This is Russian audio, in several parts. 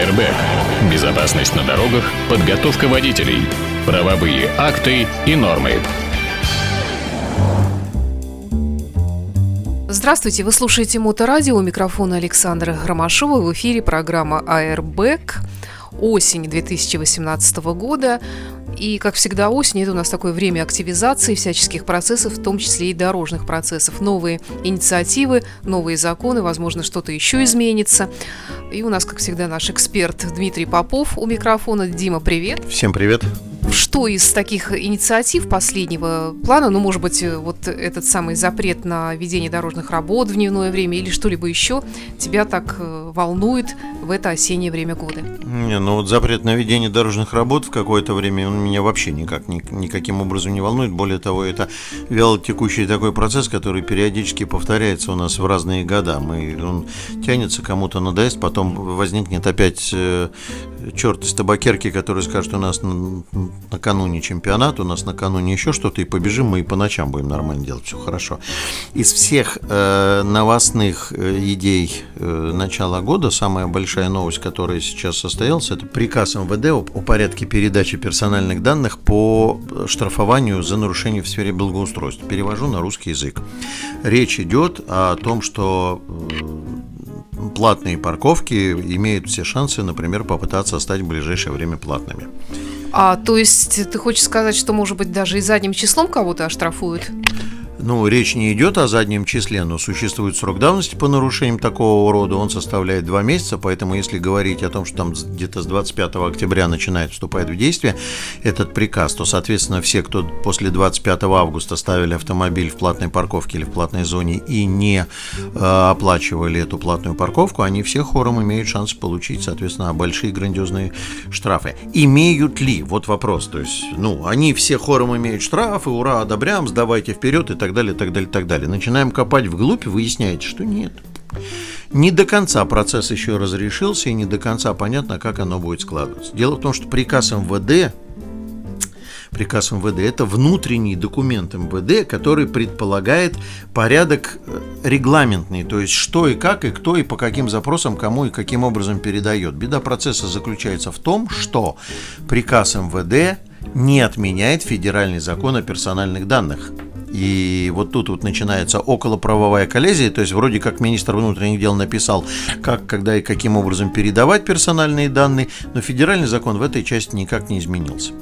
Airbag. Безопасность на дорогах, подготовка водителей, правовые акты и нормы. Здравствуйте, вы слушаете Моторадио, у микрофона Александра Ромашова, в эфире программа Airbag, осень 2018 года. И, как всегда, осень – это у нас такое время активизации всяческих процессов, в том числе и дорожных процессов. Новые инициативы, новые законы, возможно, что-то еще изменится. И у нас, как всегда, наш эксперт Дмитрий Попов у микрофона. Дима, привет. Всем привет что из таких инициатив последнего плана, ну, может быть, вот этот самый запрет на ведение дорожных работ в дневное время или что-либо еще тебя так э, волнует в это осеннее время года? Не, ну вот запрет на ведение дорожных работ в какое-то время он меня вообще никак, ни, никаким образом не волнует. Более того, это вялотекущий такой процесс, который периодически повторяется у нас в разные года. Мы, он тянется, кому-то надоест, потом возникнет опять э, черт из табакерки, который скажет, у нас накануне чемпионата, у нас накануне еще что-то, и побежим мы и по ночам будем нормально делать, все хорошо. Из всех э, новостных э, идей э, начала года самая большая новость, которая сейчас состоялась, это приказ МВД о, о порядке передачи персональных данных по штрафованию за нарушение в сфере благоустройства. Перевожу на русский язык. Речь идет о том, что э, платные парковки имеют все шансы, например, попытаться стать в ближайшее время платными. А то есть ты хочешь сказать, что, может быть, даже и задним числом кого-то оштрафуют? Ну, речь не идет о заднем числе, но существует срок давности по нарушениям такого рода, он составляет два месяца, поэтому если говорить о том, что там где-то с 25 октября начинает вступать в действие этот приказ, то, соответственно, все, кто после 25 августа ставили автомобиль в платной парковке или в платной зоне и не э, оплачивали эту платную парковку, они все хором имеют шанс получить, соответственно, большие грандиозные штрафы. Имеют ли? Вот вопрос. То есть, ну, они все хором имеют штрафы, ура, одобряем, сдавайте вперед и так так далее, так далее, так далее. Начинаем копать вглубь, выясняете, что нет. Не до конца процесс еще разрешился, и не до конца понятно, как оно будет складываться. Дело в том, что приказ МВД, приказ МВД, это внутренний документ МВД, который предполагает порядок э, регламентный, то есть что и как, и кто, и по каким запросам, кому и каким образом передает. Беда процесса заключается в том, что приказ МВД не отменяет федеральный закон о персональных данных. И вот тут вот начинается околоправовая коллизия, то есть вроде как министр внутренних дел написал, как, когда и каким образом передавать персональные данные, но федеральный закон в этой части никак не изменился.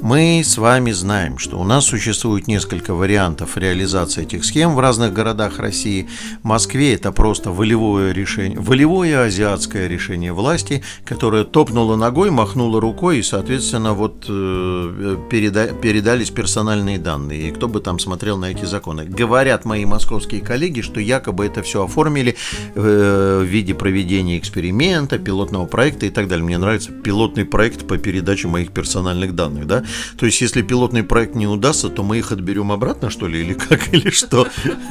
Мы с вами знаем, что у нас существует несколько вариантов реализации этих схем в разных городах России. В Москве это просто волевое решение, волевое азиатское решение власти, которое топнуло ногой, махнуло рукой и, соответственно, вот э, переда, передались персональные данные. И кто бы там смотрел на эти законы. Говорят мои московские коллеги, что якобы это все оформили э, в виде проведения эксперимента, пилотного проекта и так далее. Мне нравится пилотный проект по передаче моих персональных данных, да? То есть, если пилотный проект не удастся, то мы их отберем обратно, что ли, или как, или что?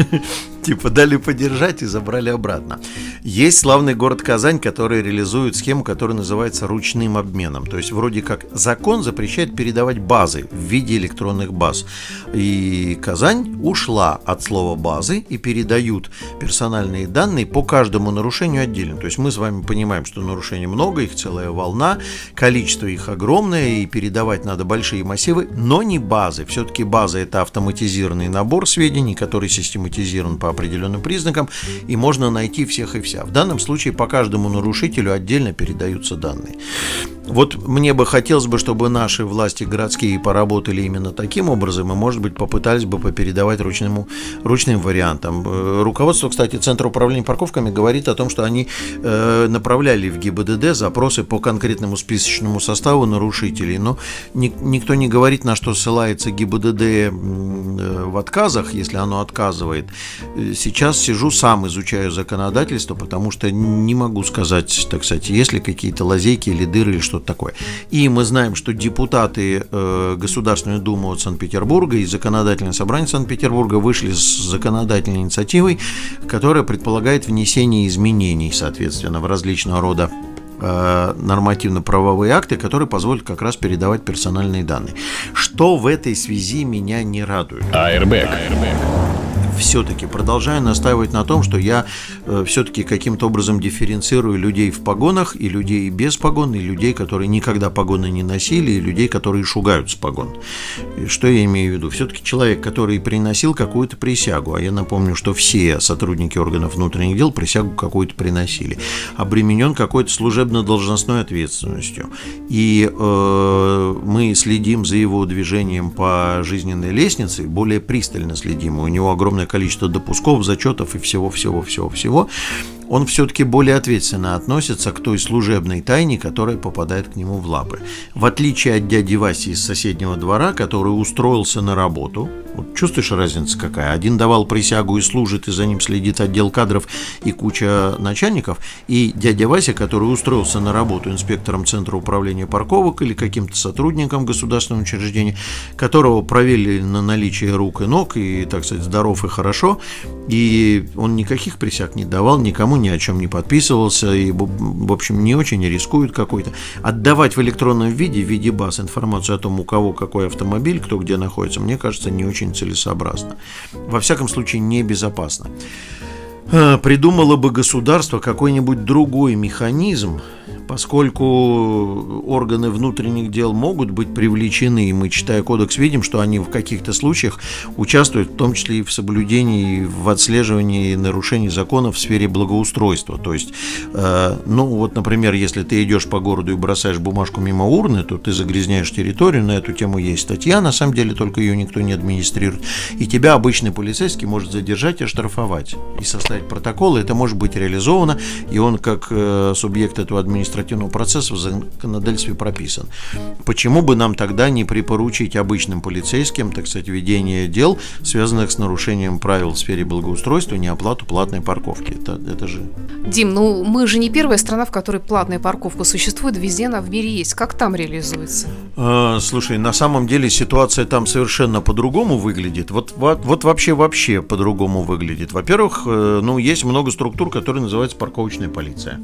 Типа дали подержать и забрали обратно. Есть славный город Казань, который реализует схему, которая называется ручным обменом. То есть, вроде как закон запрещает передавать базы в виде электронных баз. И Казань ушла от слова базы и передают персональные данные по каждому нарушению отдельно. То есть, мы с вами понимаем, что нарушений много, их целая волна, количество их огромное, и передавать надо большие массивы, но не базы. Все-таки база это автоматизированный набор сведений, который систематизирован по определенным признакам, и можно найти всех и вся. В данном случае по каждому нарушителю отдельно передаются данные. Вот мне бы хотелось бы, чтобы наши власти городские поработали именно таким образом, и, может быть, попытались бы попередавать ручному, ручным вариантам. Э, руководство, кстати, Центра управления парковками говорит о том, что они э, направляли в ГИБДД запросы по конкретному списочному составу нарушителей, но ни, никто не говорит, на что ссылается ГИБДД э, в отказах, если оно отказывает. Э, сейчас сижу сам, изучаю законодательство, потому что не могу сказать, так сказать, есть ли какие-то лазейки или дыры или что что-то такое. И мы знаем, что депутаты э, Государственной Думы от Санкт-Петербурга и Законодательное собрание Санкт-Петербурга вышли с законодательной инициативой, которая предполагает внесение изменений, соответственно, в различного рода э, нормативно-правовые акты, которые позволят как раз передавать персональные данные. Что в этой связи меня не радует? Airbag. Airbag все-таки продолжаю настаивать на том, что я э, все-таки каким-то образом дифференцирую людей в погонах и людей без погон, и людей, которые никогда погоны не носили, и людей, которые шугаются погон. И что я имею в виду? Все-таки человек, который приносил какую-то присягу, а я напомню, что все сотрудники органов внутренних дел присягу какую-то приносили, обременен какой-то служебно-должностной ответственностью. И э, мы следим за его движением по жизненной лестнице, более пристально следим. У него огромное количество допусков, зачетов и всего-всего-всего-всего он все-таки более ответственно относится к той служебной тайне, которая попадает к нему в лапы. В отличие от дяди Васи из соседнего двора, который устроился на работу, вот чувствуешь разницу какая? Один давал присягу и служит, и за ним следит отдел кадров и куча начальников, и дядя Вася, который устроился на работу инспектором Центра управления парковок или каким-то сотрудником государственного учреждения, которого проверили на наличие рук и ног, и, так сказать, здоров и хорошо, и он никаких присяг не давал, никому ни о чем не подписывался, и, в общем, не очень рискует какой-то. Отдавать в электронном виде, в виде баз, информацию о том, у кого какой автомобиль, кто где находится, мне кажется, не очень целесообразно. Во всяком случае, небезопасно. Э, придумало бы государство какой-нибудь другой механизм, поскольку органы внутренних дел могут быть привлечены, и мы, читая кодекс, видим, что они в каких-то случаях участвуют, в том числе и в соблюдении, в отслеживании нарушений законов в сфере благоустройства. То есть, э, ну вот, например, если ты идешь по городу и бросаешь бумажку мимо урны, то ты загрязняешь территорию, на эту тему есть статья, на самом деле только ее никто не администрирует, и тебя обычный полицейский может задержать и оштрафовать, и составить протокол, и это может быть реализовано, и он как э, субъект этого административного административного процесса в законодательстве прописан. Почему бы нам тогда не припоручить обычным полицейским, так сказать, ведение дел, связанных с нарушением правил в сфере благоустройства, неоплату платной парковки? Это, это же... Дим, ну мы же не первая страна, в которой платная парковка существует, везде она в мире есть. Как там реализуется? А, слушай, на самом деле ситуация там совершенно по-другому выглядит. Вот, вот, вот вообще вообще по-другому выглядит. Во-первых, э, ну есть много структур, которые называются парковочная полиция.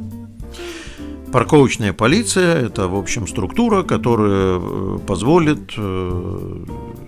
Парковочная полиция – это, в общем, структура, которая э, позволит э,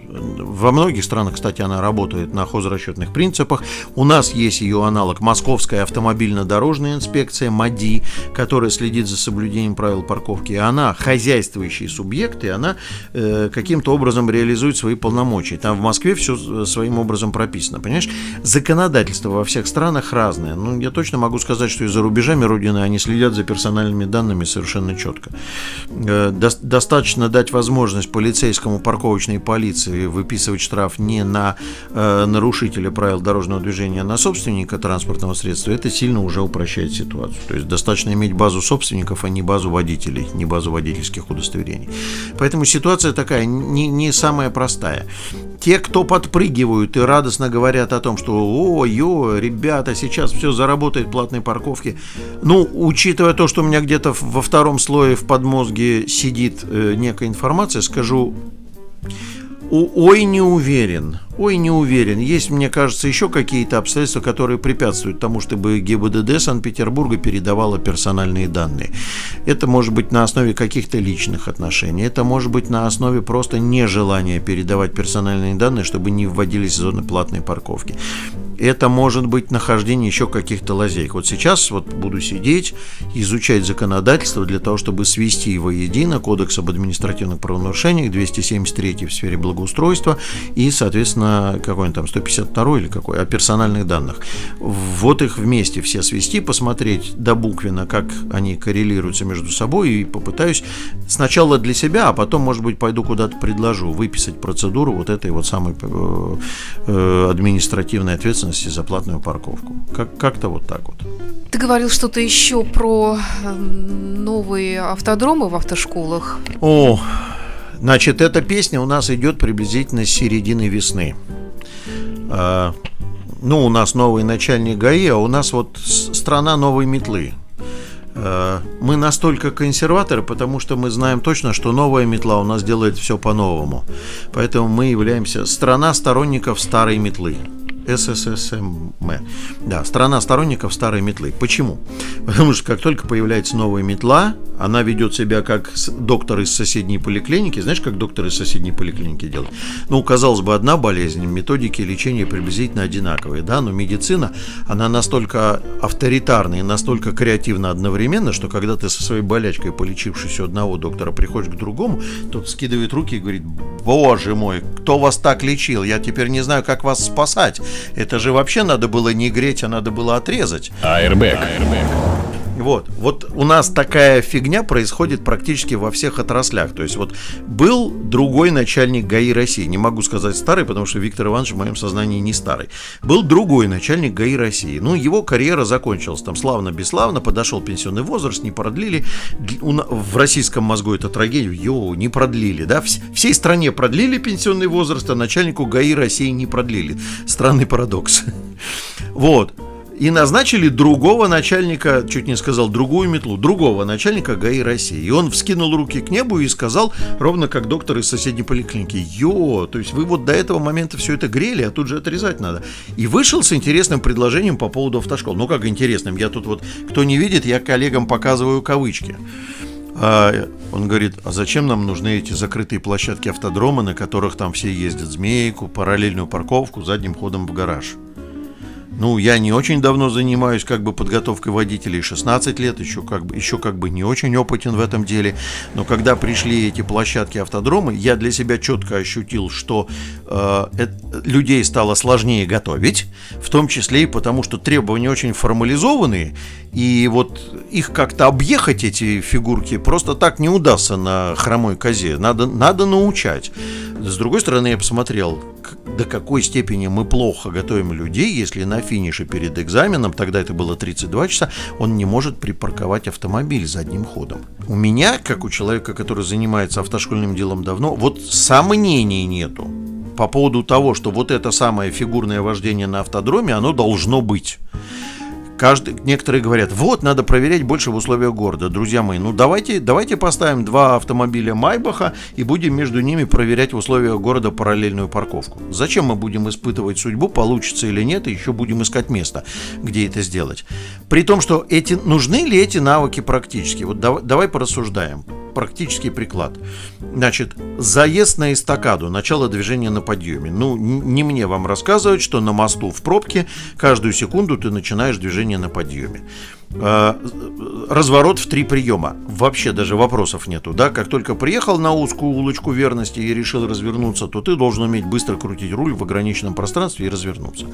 во многих странах, кстати, она работает на хозрасчетных принципах. У нас есть ее аналог Московская автомобильно-дорожная инспекция МАДИ, которая следит за соблюдением правил парковки. Она хозяйствующий субъект, и она э, каким-то образом реализует свои полномочия. Там в Москве все своим образом прописано. Понимаешь, законодательство во всех странах разное. Ну, я точно могу сказать, что и за рубежами Родины они следят за персональными данными совершенно четко. Э, до достаточно дать возможность полицейскому парковочной полиции выписывать штраф не на э, нарушителя правил дорожного движения, а на собственника транспортного средства, это сильно уже упрощает ситуацию. То есть достаточно иметь базу собственников, а не базу водителей, не базу водительских удостоверений. Поэтому ситуация такая не, не самая простая. Те, кто подпрыгивают и радостно говорят о том, что «Ой-ой, ребята, сейчас все заработает платной парковки», ну, учитывая то, что у меня где-то во втором слое в подмозге сидит э, некая информация, скажу Ой, не уверен. Ой, не уверен. Есть, мне кажется, еще какие-то обстоятельства, которые препятствуют тому, чтобы ГИБДД Санкт-Петербурга передавала персональные данные. Это может быть на основе каких-то личных отношений. Это может быть на основе просто нежелания передавать персональные данные, чтобы не вводились в зоны платной парковки это может быть нахождение еще каких-то лазеек. Вот сейчас вот буду сидеть, изучать законодательство для того, чтобы свести его едино, Кодекс об административных правонарушениях, 273 в сфере благоустройства и, соответственно, какой он там, 152 или какой, о персональных данных. Вот их вместе все свести, посмотреть до буквенно, как они коррелируются между собой и попытаюсь сначала для себя, а потом, может быть, пойду куда-то предложу выписать процедуру вот этой вот самой э, э, административной ответственности за платную парковку. Как- как-то вот так вот. Ты говорил что-то еще про эм, новые автодромы в автошколах. О, значит, эта песня у нас идет приблизительно с середины весны. А, ну, у нас новый начальник ГАИ, а у нас вот страна новой метлы. А, мы настолько консерваторы, потому что мы знаем точно, что новая метла у нас делает все по-новому. Поэтому мы являемся страна сторонников старой метлы. СССМ. Да, страна сторонников старой метлы. Почему? Потому что как только появляется новая метла, она ведет себя как доктор из соседней поликлиники. Знаешь, как доктор из соседней поликлиники делает? Ну, казалось бы, одна болезнь, методики лечения приблизительно одинаковые, да, но медицина, она настолько авторитарна и настолько креативна одновременно, что когда ты со своей болячкой, полечившись у одного доктора, приходишь к другому, тот скидывает руки и говорит, боже мой, кто вас так лечил? Я теперь не знаю, как вас спасать. Это же вообще надо было не греть, а надо было отрезать. Airbag. Airbag. Вот, вот у нас такая фигня происходит практически во всех отраслях. То есть вот был другой начальник ГАИ России, не могу сказать старый, потому что Виктор Иванович в моем сознании не старый. Был другой начальник ГАИ России. Ну, его карьера закончилась там славно-бесславно, подошел пенсионный возраст, не продлили. В российском мозгу это трагедия, йоу, не продлили, да? Всей стране продлили пенсионный возраст, а начальнику ГАИ России не продлили. Странный парадокс. Вот и назначили другого начальника, чуть не сказал, другую метлу, другого начальника ГАИ России. И он вскинул руки к небу и сказал, ровно как доктор из соседней поликлиники, «Йо, то есть вы вот до этого момента все это грели, а тут же отрезать надо». И вышел с интересным предложением по поводу автошкол. Ну, как интересным, я тут вот, кто не видит, я коллегам показываю кавычки. А он говорит, а зачем нам нужны эти закрытые площадки автодрома, на которых там все ездят змейку, параллельную парковку, задним ходом в гараж? Ну, я не очень давно занимаюсь как бы подготовкой водителей, 16 лет, еще как бы, еще как бы не очень опытен в этом деле. Но когда пришли эти площадки автодромы, я для себя четко ощутил, что э, людей стало сложнее готовить, в том числе и потому, что требования очень формализованные, и вот их как-то объехать, эти фигурки, просто так не удастся на хромой козе. Надо, надо научать. С другой стороны, я посмотрел, до какой степени мы плохо готовим людей, если на финише перед экзаменом, тогда это было 32 часа, он не может припарковать автомобиль задним ходом. У меня, как у человека, который занимается автошкольным делом давно, вот сомнений нету по поводу того, что вот это самое фигурное вождение на автодроме, оно должно быть. Каждый, некоторые говорят, вот, надо проверять больше в условиях города. Друзья мои, ну давайте, давайте поставим два автомобиля Майбаха и будем между ними проверять в условиях города параллельную парковку. Зачем мы будем испытывать судьбу, получится или нет, и еще будем искать место, где это сделать. При том, что эти, нужны ли эти навыки практически? Вот давай, давай порассуждаем практический приклад. Значит, заезд на эстакаду, начало движения на подъеме. Ну, не мне вам рассказывать, что на мосту в пробке каждую секунду ты начинаешь движение на подъеме. А, разворот в три приема. Вообще даже вопросов нету, да? Как только приехал на узкую улочку верности и решил развернуться, то ты должен уметь быстро крутить руль в ограниченном пространстве и развернуться.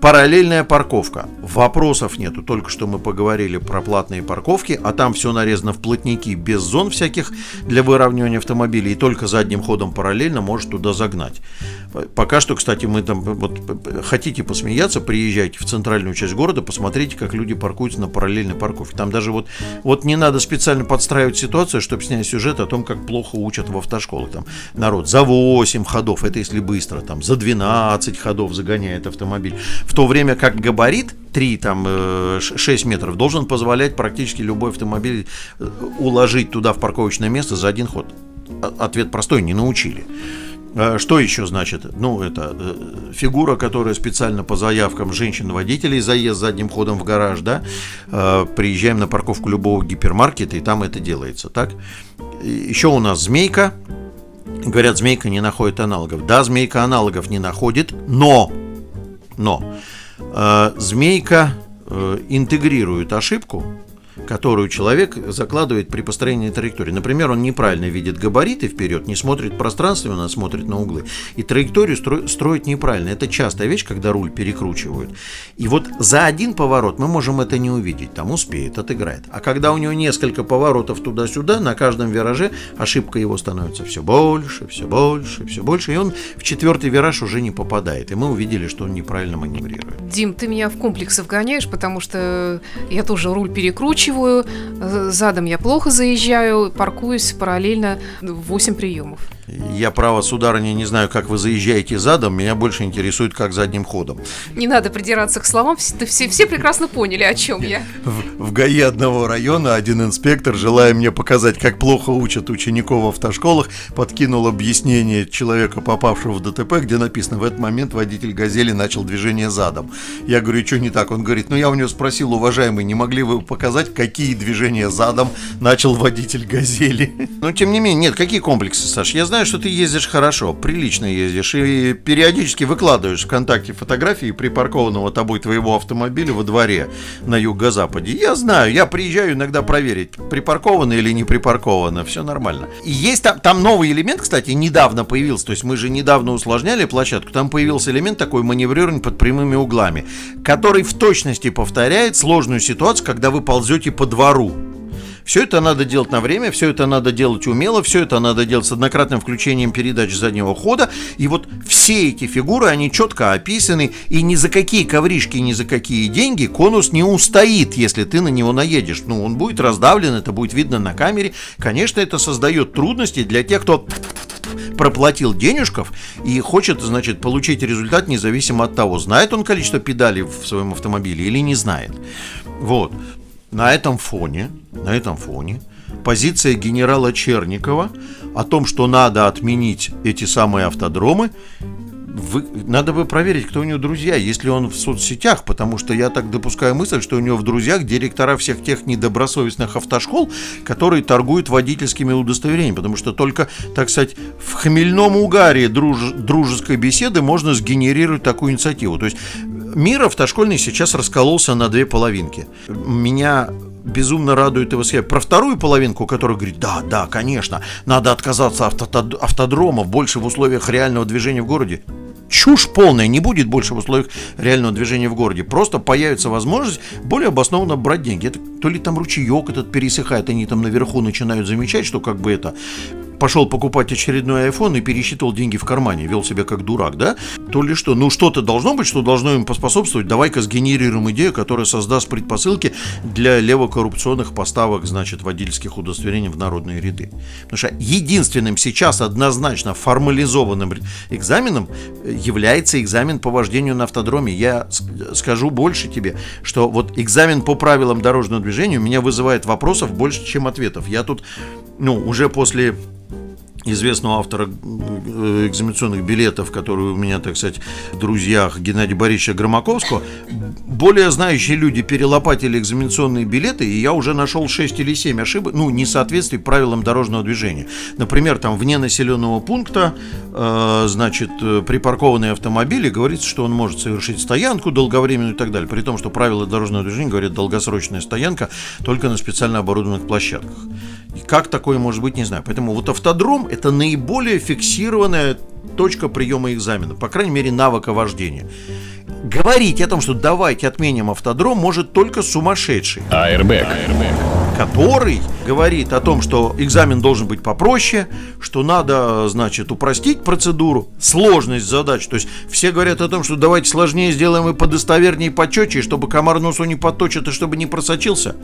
Параллельная парковка. Вопросов нету. Только что мы поговорили про платные парковки, а там все нарезано в плотники без зон всяких для выравнивания автомобилей. И только задним ходом параллельно может туда загнать. Пока что, кстати, мы там вот хотите посмеяться, приезжайте в центральную часть города, посмотрите, как люди паркуются на параллельной парковке. Там даже вот, вот не надо специально подстраивать ситуацию, чтобы снять сюжет о том, как плохо учат в автошколах. Там народ за 8 ходов, это если быстро, там за 12 ходов загоняет автомобиль в то время как габарит 3, там, 6 э, метров должен позволять практически любой автомобиль э, уложить туда в парковочное место за один ход. Ответ простой, не научили. А что еще значит? Ну, это э, фигура, которая специально по заявкам женщин-водителей заезд задним ходом в гараж, да? Приезжаем на парковку любого гипермаркета, и там это делается, так? Еще у нас змейка. Говорят, змейка не находит аналогов. Да, змейка аналогов не находит, но но э, змейка э, интегрирует ошибку которую человек закладывает при построении траектории. Например, он неправильно видит габариты вперед, не смотрит пространственно, смотрит на углы. И траекторию стро- строит неправильно. Это частая вещь, когда руль перекручивают. И вот за один поворот мы можем это не увидеть. Там успеет, отыграет. А когда у него несколько поворотов туда-сюда, на каждом вираже ошибка его становится все больше, все больше, все больше. И он в четвертый вираж уже не попадает. И мы увидели, что он неправильно маневрирует. Дим, ты меня в комплексы вгоняешь, потому что я тоже руль перекручиваю заканчиваю, э, задом я плохо заезжаю, паркуюсь параллельно 8 приемов. Я, право, сударыня, не знаю, как вы заезжаете задом, меня больше интересует, как задним ходом. Не надо придираться к словам, все, все, все прекрасно поняли, о чем я. В, в ГАИ одного района один инспектор, желая мне показать, как плохо учат учеников в автошколах, подкинул объяснение человека, попавшего в ДТП, где написано, в этот момент водитель «Газели» начал движение задом. Я говорю, что не так? Он говорит, ну я у него спросил, уважаемый, не могли вы показать, какие движения задом начал водитель «Газели». Но, тем не менее, нет, какие комплексы, Саш? Я знаю, что ты ездишь хорошо, прилично ездишь, и периодически выкладываешь ВКонтакте фотографии припаркованного тобой твоего автомобиля во дворе на юго-западе. Я знаю, я приезжаю иногда проверить, припарковано или не припарковано, все нормально. И есть там, там новый элемент, кстати, недавно появился, то есть мы же недавно усложняли площадку, там появился элемент такой маневрирования под прямыми углами, который в точности повторяет сложную ситуацию, когда вы ползете по двору. Все это надо делать на время, все это надо делать умело, все это надо делать с однократным включением передач заднего хода. И вот все эти фигуры, они четко описаны, и ни за какие ковришки, ни за какие деньги конус не устоит, если ты на него наедешь. Ну, он будет раздавлен, это будет видно на камере. Конечно, это создает трудности для тех, кто проплатил денежков и хочет, значит, получить результат независимо от того, знает он количество педалей в своем автомобиле или не знает. Вот. На этом фоне, на этом фоне позиция генерала Черникова о том, что надо отменить эти самые автодромы, вы, надо бы проверить, кто у него друзья, если он в соцсетях, потому что я так допускаю мысль, что у него в друзьях директора всех тех недобросовестных автошкол, которые торгуют водительскими удостоверениями, потому что только, так сказать, в хмельном угаре друж, дружеской беседы можно сгенерировать такую инициативу. То есть мир автошкольный сейчас раскололся на две половинки. Меня безумно радует и восхищает. Про вторую половинку, которая говорит, да, да, конечно, надо отказаться от автодромов, больше в условиях реального движения в городе. Чушь полная, не будет больше в условиях реального движения в городе. Просто появится возможность более обоснованно брать деньги. Это, то ли там ручеек этот пересыхает, они там наверху начинают замечать, что как бы это пошел покупать очередной iPhone и пересчитывал деньги в кармане, вел себя как дурак, да? То ли что? Ну, что-то должно быть, что должно им поспособствовать. Давай-ка сгенерируем идею, которая создаст предпосылки для левокоррупционных поставок, значит, водительских удостоверений в народные ряды. Потому что единственным сейчас однозначно формализованным экзаменом является экзамен по вождению на автодроме. Я скажу больше тебе, что вот экзамен по правилам дорожного движения у меня вызывает вопросов больше, чем ответов. Я тут, ну, уже после известного автора э, экзаменационных билетов, который у меня, так сказать, в друзьях Геннадия Борисовича Громаковского, более знающие люди перелопатили экзаменационные билеты, и я уже нашел 6 или 7 ошибок, ну, несоответствий правилам дорожного движения. Например, там вне населенного пункта, э, значит, припаркованные автомобили, говорится, что он может совершить стоянку долговременную и так далее, при том, что правила дорожного движения говорят долгосрочная стоянка только на специально оборудованных площадках. И как такое может быть, не знаю. Поэтому вот автодром – это наиболее фиксированная точка приема экзамена, по крайней мере, навыка вождения. Говорить о том, что давайте отменим автодром, может только сумасшедший. Airbag. Который говорит о том, что экзамен должен быть попроще, что надо, значит, упростить процедуру, сложность задач. То есть все говорят о том, что давайте сложнее сделаем и подостовернее, и почетче, чтобы комар носу не подточит и чтобы не просочился.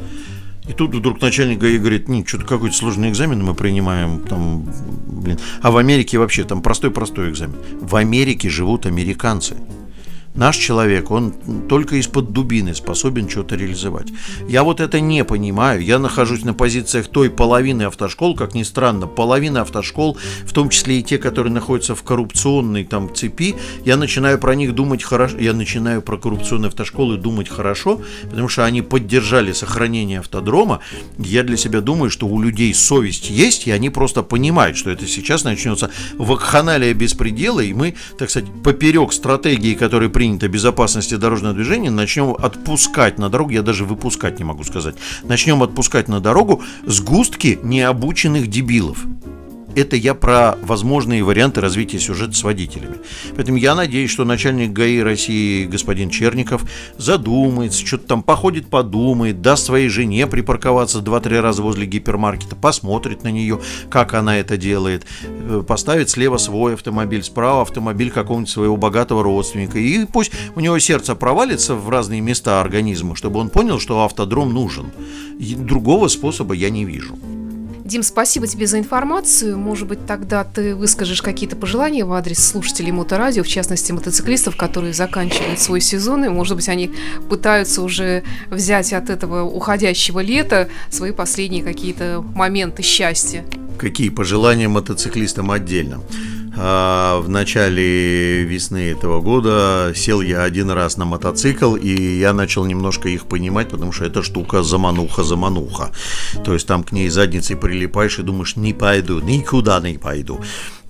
И тут вдруг начальник ГАИ говорит, нет, что-то какой-то сложный экзамен мы принимаем, там, блин. А в Америке вообще там простой-простой экзамен. В Америке живут американцы. Наш человек, он только из-под дубины способен что-то реализовать. Я вот это не понимаю. Я нахожусь на позициях той половины автошкол, как ни странно, половина автошкол, в том числе и те, которые находятся в коррупционной там цепи, я начинаю про них думать хорошо. Я начинаю про коррупционные автошколы думать хорошо, потому что они поддержали сохранение автодрома. Я для себя думаю, что у людей совесть есть, и они просто понимают, что это сейчас начнется вакханалия беспредела, и мы, так сказать, поперек стратегии, которые приняты принято безопасности дорожного движения, начнем отпускать на дорогу, я даже выпускать не могу сказать, начнем отпускать на дорогу сгустки необученных дебилов это я про возможные варианты развития сюжета с водителями. Поэтому я надеюсь, что начальник ГАИ России господин Черников задумается, что-то там походит, подумает, даст своей жене припарковаться 2-3 раза возле гипермаркета, посмотрит на нее, как она это делает, э, поставит слева свой автомобиль, справа автомобиль какого-нибудь своего богатого родственника. И пусть у него сердце провалится в разные места организма, чтобы он понял, что автодром нужен. И другого способа я не вижу. Дим, спасибо тебе за информацию. Может быть, тогда ты выскажешь какие-то пожелания в адрес слушателей Моторадио, в частности, мотоциклистов, которые заканчивают свой сезон, и, может быть, они пытаются уже взять от этого уходящего лета свои последние какие-то моменты счастья. Какие пожелания мотоциклистам отдельно? А, в начале весны этого года сел я один раз на мотоцикл, и я начал немножко их понимать, потому что эта штука замануха-замануха. То есть там к ней задницей прилипаешь и думаешь, не пойду, никуда не пойду.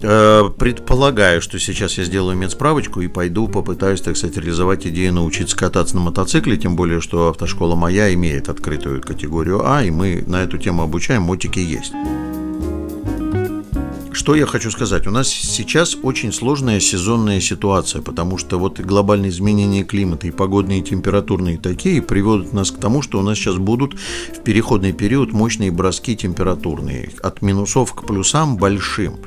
Э, предполагаю, что сейчас я сделаю медсправочку и пойду попытаюсь, так сказать, реализовать идею научиться кататься на мотоцикле, тем более, что автошкола моя имеет открытую категорию А, и мы на эту тему обучаем, мотики есть. Что я хочу сказать? У нас сейчас очень сложная сезонная ситуация, потому что вот глобальные изменения климата и погодные и температурные такие приводят нас к тому, что у нас сейчас будут в переходный период мощные броски температурные. От минусов к плюсам большим.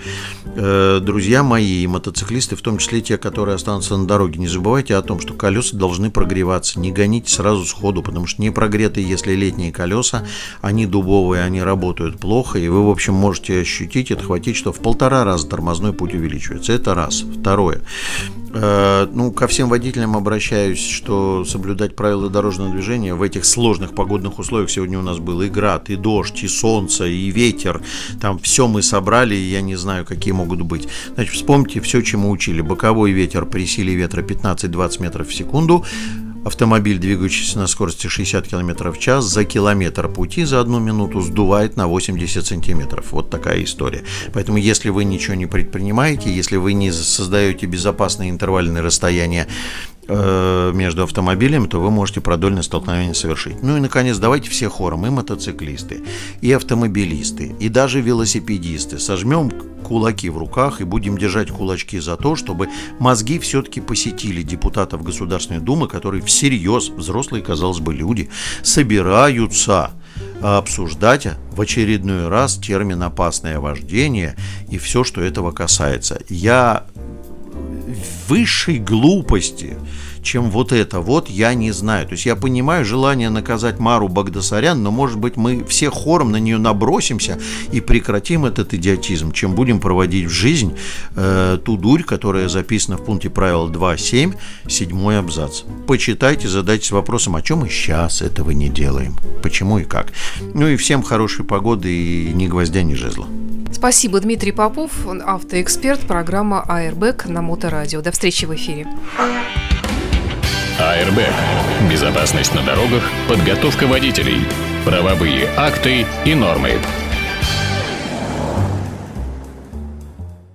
Э, друзья мои, мотоциклисты, в том числе те, которые останутся на дороге, не забывайте о том, что колеса должны прогреваться. Не гоните сразу сходу, потому что не прогретые, если летние колеса, они дубовые, они работают плохо, и вы, в общем, можете ощутить, отхватить, что в полтора раза тормозной путь увеличивается. Это раз. Второе. Э, ну, ко всем водителям обращаюсь, что соблюдать правила дорожного движения в этих сложных погодных условиях. Сегодня у нас был и град, и дождь, и солнце, и ветер. Там все мы собрали, и я не знаю, какие могут быть. Значит, вспомните все, чему учили. Боковой ветер при силе ветра 15-20 метров в секунду Автомобиль, двигающийся на скорости 60 км в час, за километр пути за одну минуту сдувает на 80 сантиметров. Вот такая история. Поэтому, если вы ничего не предпринимаете, если вы не создаете безопасные интервальные расстояния между автомобилями, то вы можете продольное столкновение совершить. Ну и, наконец, давайте все хором, и мотоциклисты, и автомобилисты, и даже велосипедисты. Сожмем кулаки в руках и будем держать кулачки за то, чтобы мозги все-таки посетили депутатов Государственной Думы, которые всерьез, взрослые, казалось бы, люди, собираются обсуждать в очередной раз термин «опасное вождение» и все, что этого касается. Я высшей глупости, чем вот это вот, я не знаю. То есть я понимаю желание наказать Мару Багдасарян, но может быть мы все хором на нее набросимся и прекратим этот идиотизм, чем будем проводить в жизнь э, ту дурь, которая записана в пункте правил 2.7, седьмой абзац. Почитайте, задайтесь вопросом, о чем мы сейчас этого не делаем, почему и как. Ну и всем хорошей погоды и ни гвоздя, ни жезла. Спасибо, Дмитрий Попов, автоэксперт, программа «Аэрбэк» на Моторадио. До встречи в эфире. АРБ. Безопасность на дорогах, подготовка водителей, правовые акты и нормы.